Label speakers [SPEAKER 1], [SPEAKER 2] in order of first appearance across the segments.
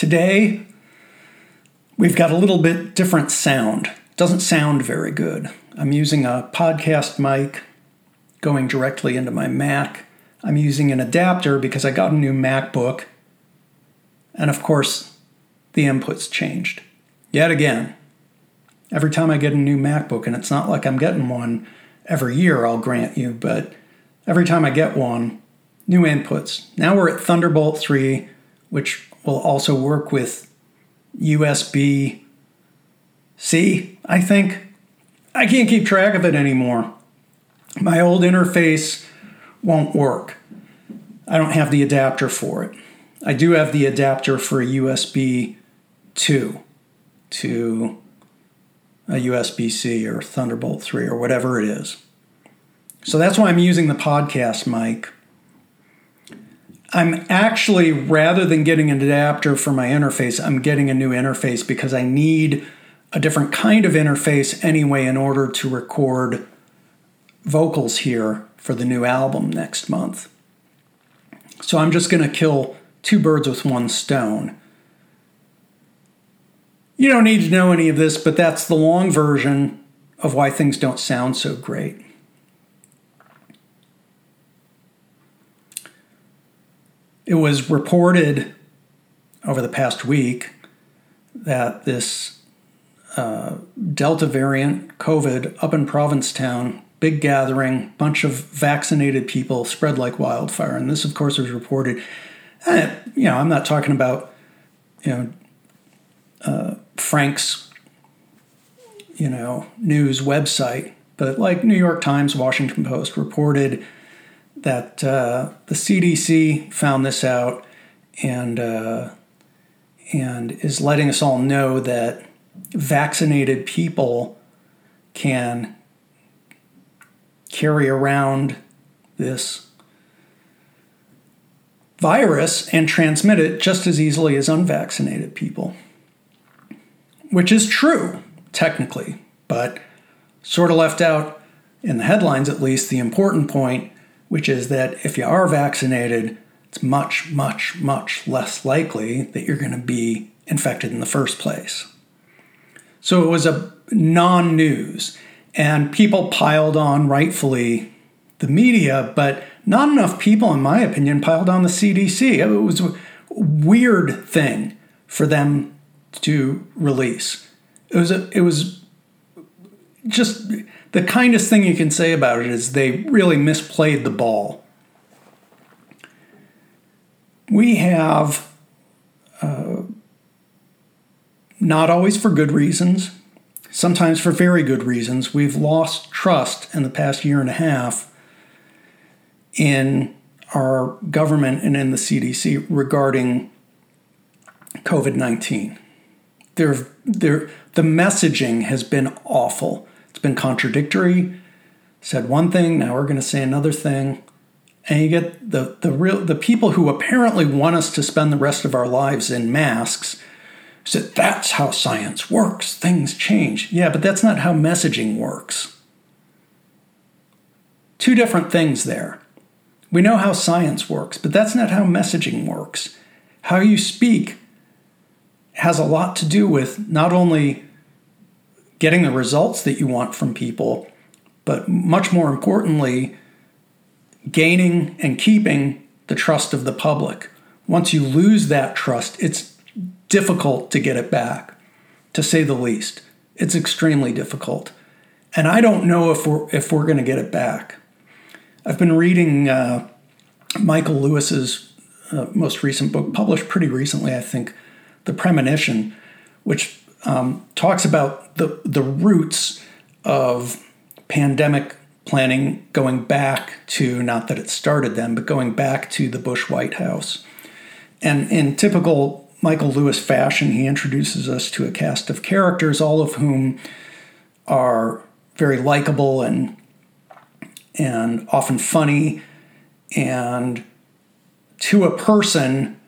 [SPEAKER 1] Today, we've got a little bit different sound. It Doesn't sound very good. I'm using a podcast mic going directly into my Mac. I'm using an adapter because I got a new MacBook. And of course, the inputs changed. Yet again, every time I get a new MacBook, and it's not like I'm getting one every year, I'll grant you, but every time I get one, new inputs. Now we're at Thunderbolt 3, which will also work with USB C, I think. I can't keep track of it anymore. My old interface won't work. I don't have the adapter for it. I do have the adapter for a USB 2 to a USB C or Thunderbolt 3 or whatever it is. So that's why I'm using the podcast mic. I'm actually, rather than getting an adapter for my interface, I'm getting a new interface because I need a different kind of interface anyway in order to record vocals here for the new album next month. So I'm just going to kill two birds with one stone. You don't need to know any of this, but that's the long version of why things don't sound so great. It was reported over the past week that this uh, Delta variant COVID up in Provincetown, big gathering, bunch of vaccinated people spread like wildfire. And this, of course, was reported. And, you know, I'm not talking about, you know, uh, Frank's, you know, news website, but like New York Times, Washington Post reported that uh, the CDC found this out and uh, and is letting us all know that vaccinated people can carry around this virus and transmit it just as easily as unvaccinated people. Which is true, technically, but sort of left out in the headlines at least the important point which is that if you are vaccinated, it's much, much, much less likely that you're going to be infected in the first place. So it was a non news, and people piled on rightfully the media, but not enough people, in my opinion, piled on the CDC. It was a weird thing for them to release. It was a, it was just the kindest thing you can say about it is they really misplayed the ball. We have, uh, not always for good reasons, sometimes for very good reasons, we've lost trust in the past year and a half in our government and in the CDC regarding COVID 19. There, the messaging has been awful been contradictory, said one thing, now we're going to say another thing. And you get the, the real the people who apparently want us to spend the rest of our lives in masks said that's how science works. Things change. Yeah, but that's not how messaging works. Two different things there. We know how science works, but that's not how messaging works. How you speak has a lot to do with not only getting the results that you want from people, but much more importantly, gaining and keeping the trust of the public. Once you lose that trust, it's difficult to get it back, to say the least. It's extremely difficult. And I don't know if we're, if we're going to get it back. I've been reading uh, Michael Lewis's uh, most recent book, published pretty recently, I think, The Premonition, which um, talks about the, the roots of pandemic planning going back to, not that it started then, but going back to the Bush White House. And in typical Michael Lewis fashion, he introduces us to a cast of characters, all of whom are very likable and and often funny, and to a person,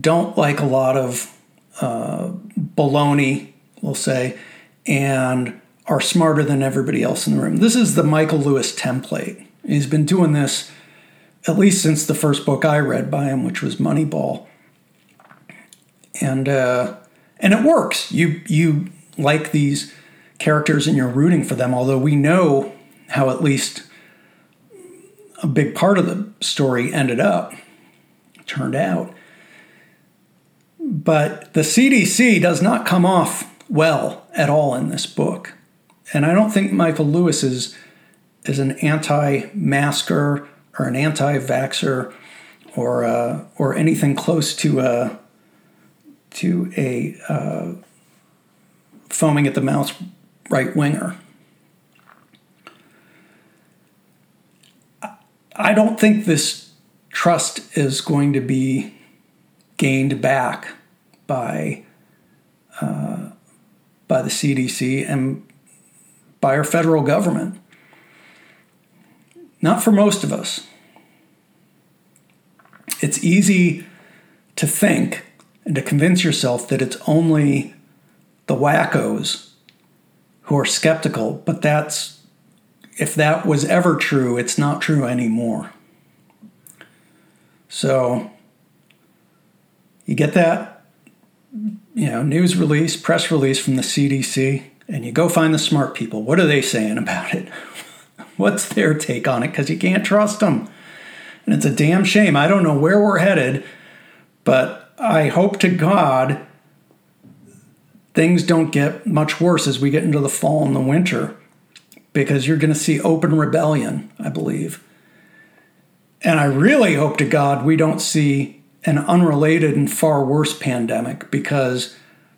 [SPEAKER 1] don't like a lot of uh, baloney, we'll say, and are smarter than everybody else in the room. This is the Michael Lewis template. He's been doing this at least since the first book I read by him, which was Moneyball. and uh, and it works. You you like these characters and you're rooting for them. Although we know how at least a big part of the story ended up turned out. But the CDC does not come off well at all in this book. And I don't think Michael Lewis is, is an anti masker or an anti vaxxer or, uh, or anything close to a, to a uh, foaming at the mouth right winger. I don't think this trust is going to be gained back by uh, by the CDC and by our federal government. Not for most of us. It's easy to think and to convince yourself that it's only the wackos who are skeptical, but that's if that was ever true, it's not true anymore. So you get that you know news release, press release from the CDC, and you go find the smart people. What are they saying about it? What's their take on it? Because you can't trust them. And it's a damn shame. I don't know where we're headed, but I hope to God things don't get much worse as we get into the fall and the winter because you're going to see open rebellion, I believe. And I really hope to God we don't see an unrelated and far worse pandemic because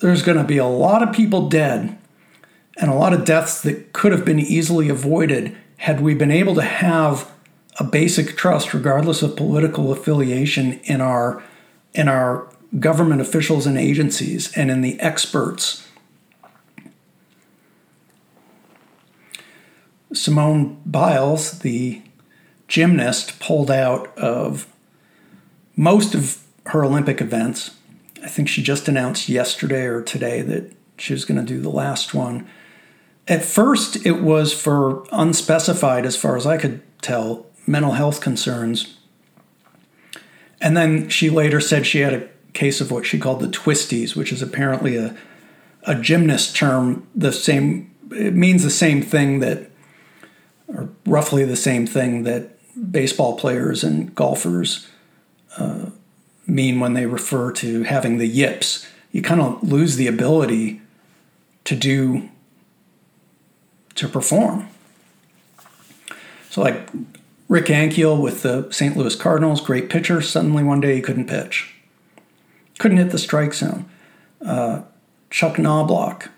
[SPEAKER 1] there's going to be a lot of people dead and a lot of deaths that could have been easily avoided had we been able to have a basic trust regardless of political affiliation in our in our government officials and agencies and in the experts. Simone Biles, the gymnast, pulled out of most of her Olympic events. I think she just announced yesterday or today that she was going to do the last one. At first, it was for unspecified, as far as I could tell, mental health concerns. And then she later said she had a case of what she called the twisties, which is apparently a, a gymnast term. The same, it means the same thing that or roughly the same thing that baseball players and golfers mean when they refer to having the yips. You kind of lose the ability to do, to perform. So, like Rick Ankiel with the St. Louis Cardinals, great pitcher, suddenly one day he couldn't pitch. Couldn't hit the strike zone. Uh, Chuck Knobloch,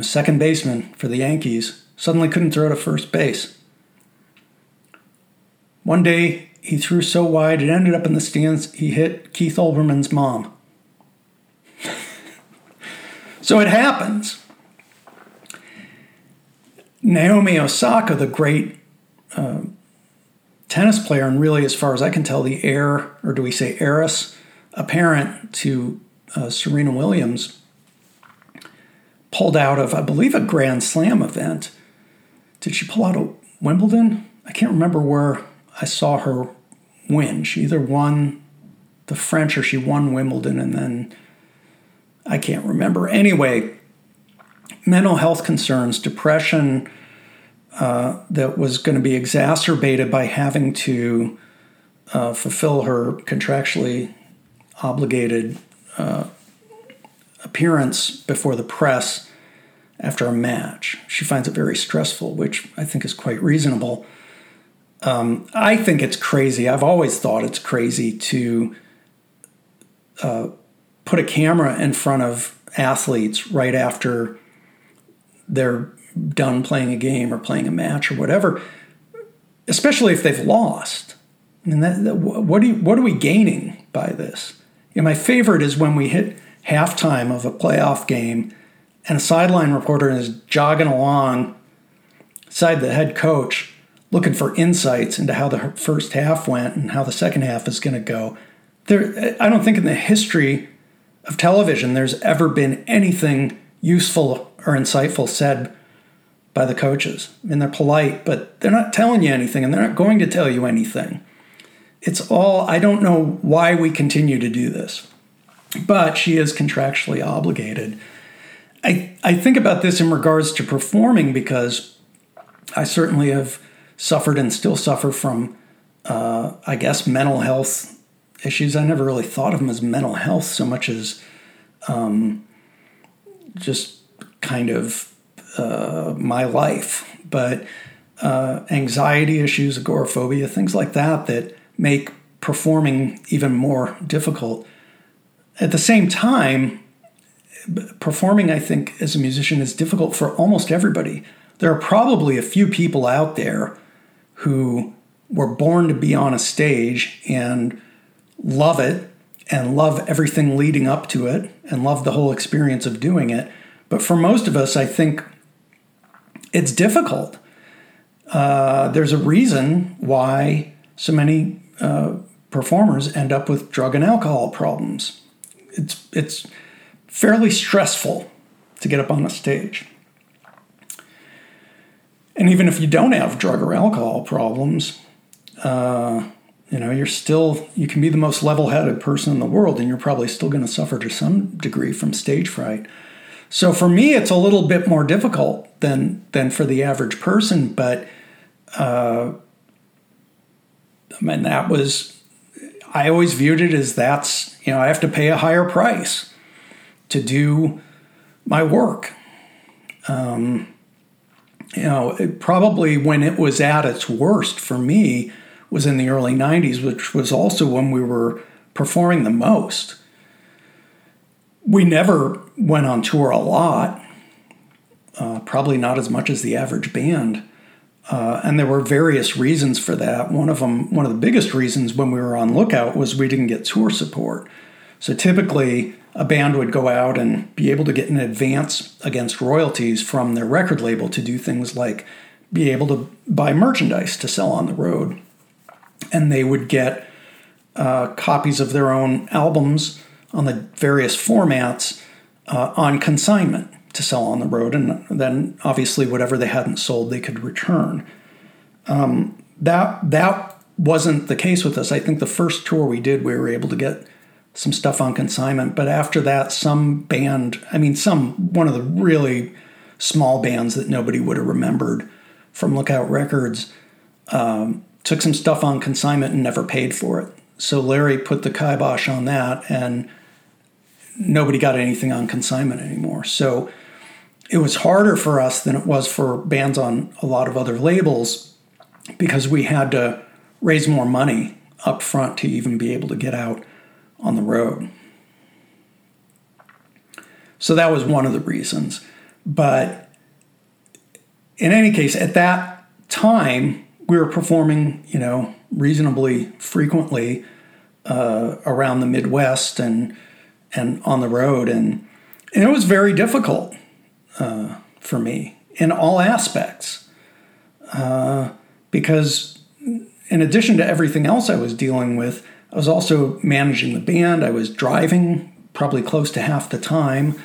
[SPEAKER 1] second baseman for the Yankees, suddenly couldn't throw to first base. One day, he threw so wide it ended up in the stands, he hit Keith Olbermann's mom. so it happens. Naomi Osaka, the great uh, tennis player, and really, as far as I can tell, the heir, or do we say heiress, apparent to uh, Serena Williams, pulled out of, I believe, a Grand Slam event did she pull out of Wimbledon? I can't remember where I saw her win. She either won the French or she won Wimbledon, and then I can't remember. Anyway, mental health concerns, depression uh, that was going to be exacerbated by having to uh, fulfill her contractually obligated uh, appearance before the press after a match. She finds it very stressful, which I think is quite reasonable. Um, I think it's crazy. I've always thought it's crazy to uh, put a camera in front of athletes right after they're done playing a game or playing a match or whatever, especially if they've lost. I mean, that, that, what, you, what are we gaining by this? You know, my favorite is when we hit halftime of a playoff game and a sideline reporter is jogging along side the head coach looking for insights into how the first half went and how the second half is going to go. There, I don't think in the history of television there's ever been anything useful or insightful said by the coaches. I mean, they're polite, but they're not telling you anything and they're not going to tell you anything. It's all, I don't know why we continue to do this. but she is contractually obligated. I, I think about this in regards to performing because I certainly have suffered and still suffer from, uh, I guess, mental health issues. I never really thought of them as mental health so much as um, just kind of uh, my life. But uh, anxiety issues, agoraphobia, things like that, that make performing even more difficult. At the same time, performing, I think, as a musician is difficult for almost everybody. There are probably a few people out there who were born to be on a stage and love it and love everything leading up to it and love the whole experience of doing it. But for most of us, I think it's difficult. Uh, there's a reason why so many uh, performers end up with drug and alcohol problems. It's it's fairly stressful to get up on a stage. And even if you don't have drug or alcohol problems, uh, you know, you're still, you can be the most level headed person in the world, and you're probably still going to suffer to some degree from stage fright. So for me, it's a little bit more difficult than, than for the average person, but uh, I mean, that was, I always viewed it as that's, you know, I have to pay a higher price to do my work. Um, you know, probably when it was at its worst for me was in the early 90s, which was also when we were performing the most. We never went on tour a lot, uh, probably not as much as the average band. Uh, and there were various reasons for that. One of them, one of the biggest reasons when we were on lookout was we didn't get tour support. So typically, a band would go out and be able to get an advance against royalties from their record label to do things like be able to buy merchandise to sell on the road. And they would get uh, copies of their own albums on the various formats uh, on consignment to sell on the road. And then obviously, whatever they hadn't sold, they could return. Um, that, that wasn't the case with us. I think the first tour we did, we were able to get some stuff on consignment. But after that, some band, I mean, some one of the really small bands that nobody would have remembered from Lookout Records um, took some stuff on consignment and never paid for it. So Larry put the kibosh on that, and nobody got anything on consignment anymore. So it was harder for us than it was for bands on a lot of other labels because we had to raise more money up front to even be able to get out on the road. So that was one of the reasons. But in any case, at that time, we were performing, you know, reasonably frequently uh, around the Midwest and and on the road, and and it was very difficult uh, for me in all aspects uh, because in addition to everything else I was dealing with, I was also managing the band. I was driving probably close to half the time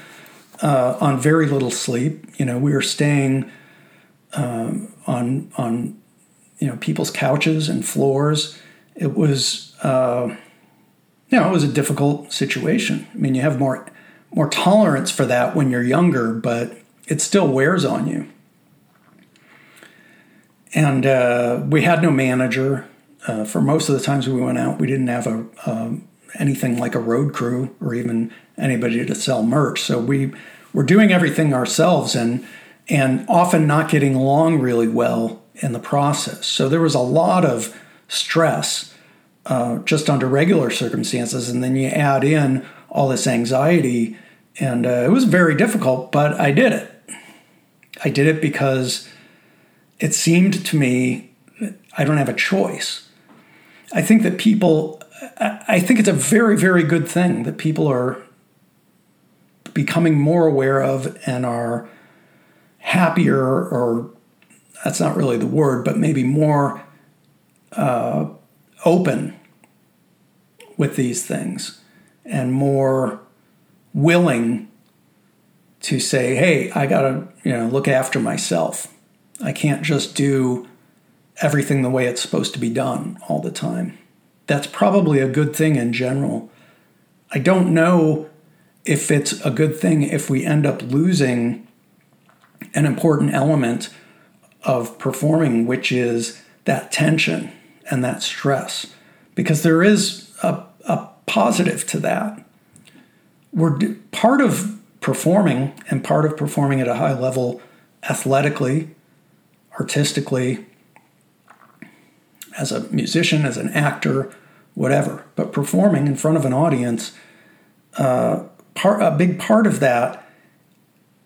[SPEAKER 1] uh, on very little sleep. You know, we were staying um, on on you know people's couches and floors. It was uh, you know it was a difficult situation. I mean, you have more more tolerance for that when you're younger, but it still wears on you. And uh, we had no manager uh, for most of the times we went out, we didn't have a um, anything like a road crew or even anybody to sell merch. So we were doing everything ourselves and and often not getting along really well in the process. So there was a lot of stress uh, just under regular circumstances, and then you add in all this anxiety, and uh, it was very difficult. But I did it. I did it because it seemed to me I don't have a choice. I think that people, I think it's a very, very good thing that people are becoming more aware of and are happier, or that's not really the word, but maybe more uh, open with these things and more willing to say, hey, I got to you know look after myself. I can't just do everything the way it's supposed to be done all the time. That's probably a good thing in general. I don't know if it's a good thing if we end up losing an important element of performing, which is that tension and that stress, because there is a, a positive to that. We're part of performing and part of performing at a high level athletically, artistically, as a musician, as an actor, whatever. But performing in front of an audience, uh, part, a big part of that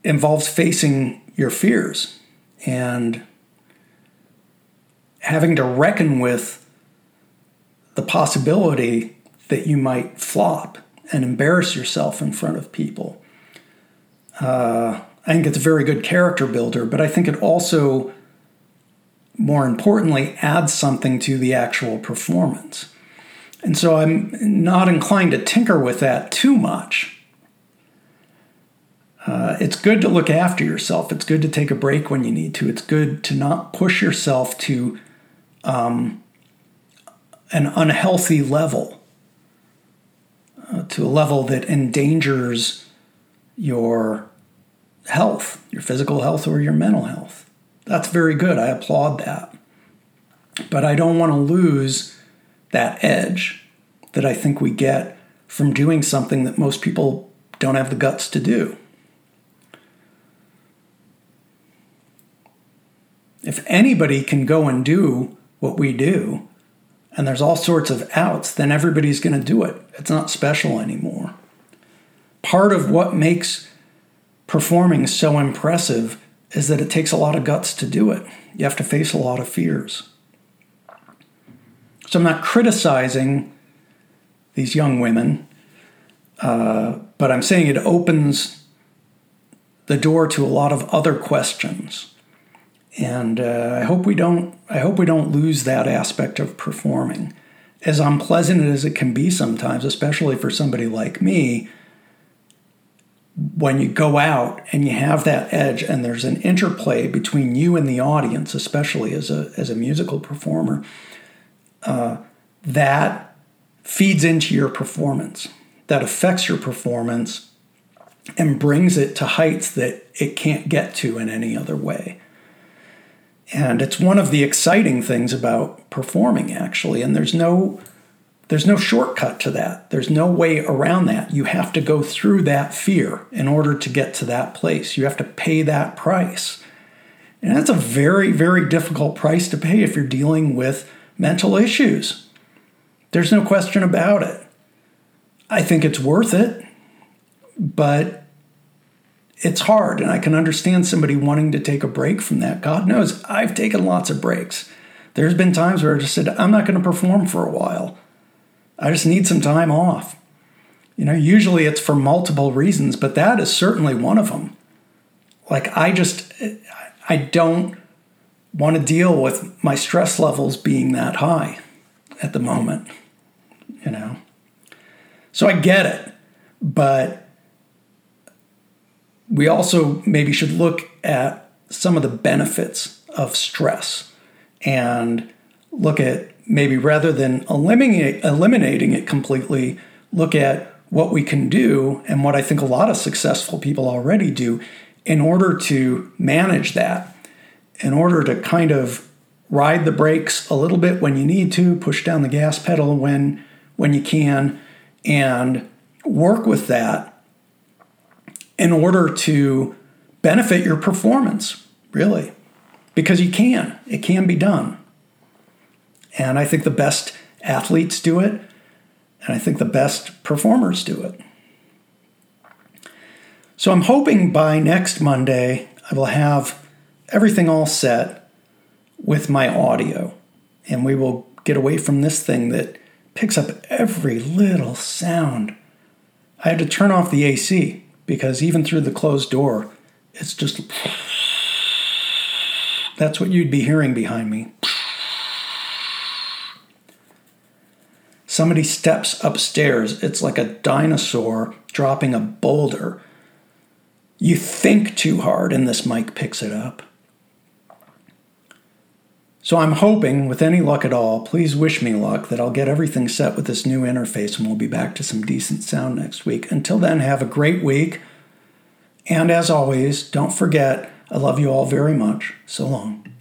[SPEAKER 1] involves facing your fears and having to reckon with the possibility that you might flop and embarrass yourself in front of people. Uh, I think it's a very good character builder, but I think it also, more importantly, adds something to the actual performance. And so I'm not inclined to tinker with that too much. Uh, it's good to look after yourself. It's good to take a break when you need to. It's good to not push yourself to um, an unhealthy level, uh, to a level that endangers your health, your physical health or your mental health. That's very good. I applaud that. But I don't want to lose that edge that I think we get from doing something that most people don't have the guts to do. If anybody can go and do what we do, and there's all sorts of outs, then everybody's going to do it. It's not special anymore. Part of what makes performing so impressive is that it takes a lot of guts to do it. You have to face a lot of fears. So I'm not criticizing these young women, uh, but I'm saying it opens the door to a lot of other questions. And uh, I hope we don't. I hope we don't lose that aspect of performing, as unpleasant as it can be sometimes, especially for somebody like me when you go out and you have that edge and there's an interplay between you and the audience, especially as a, as a musical performer, uh, that feeds into your performance, that affects your performance and brings it to heights that it can't get to in any other way. And it's one of the exciting things about performing, actually. And there's no there's no shortcut to that. There's no way around that. You have to go through that fear in order to get to that place. You have to pay that price. And that's a very, very difficult price to pay if you're dealing with mental issues. There's no question about it. I think it's worth it, but it's hard. And I can understand somebody wanting to take a break from that. God knows I've taken lots of breaks. There's been times where I just said, I'm not going to perform for a while. I just need some time off. You know, usually it's for multiple reasons, but that is certainly one of them. Like, I just, I don't want to deal with my stress levels being that high at the moment, you know. So I get it, but we also maybe should look at some of the benefits of stress and look at maybe rather than eliminating eliminating it completely, look at what we can do and what I think a lot of successful people already do in order to manage that, in order to kind of ride the brakes a little bit when you need to, push down the gas pedal when when you can, and work with that in order to benefit your performance, really. Because you can. It can be done. And I think the best athletes do it, and I think the best performers do it. So I'm hoping by next Monday I will have everything all set with my audio, and we will get away from this thing that picks up every little sound. I had to turn off the AC because even through the closed door, it's just that's what you'd be hearing behind me. Somebody steps upstairs. It's like a dinosaur dropping a boulder. You think too hard, and this mic picks it up. So I'm hoping, with any luck at all, please wish me luck, that I'll get everything set with this new interface and we'll be back to some decent sound next week. Until then, have a great week. And as always, don't forget, I love you all very much. So long.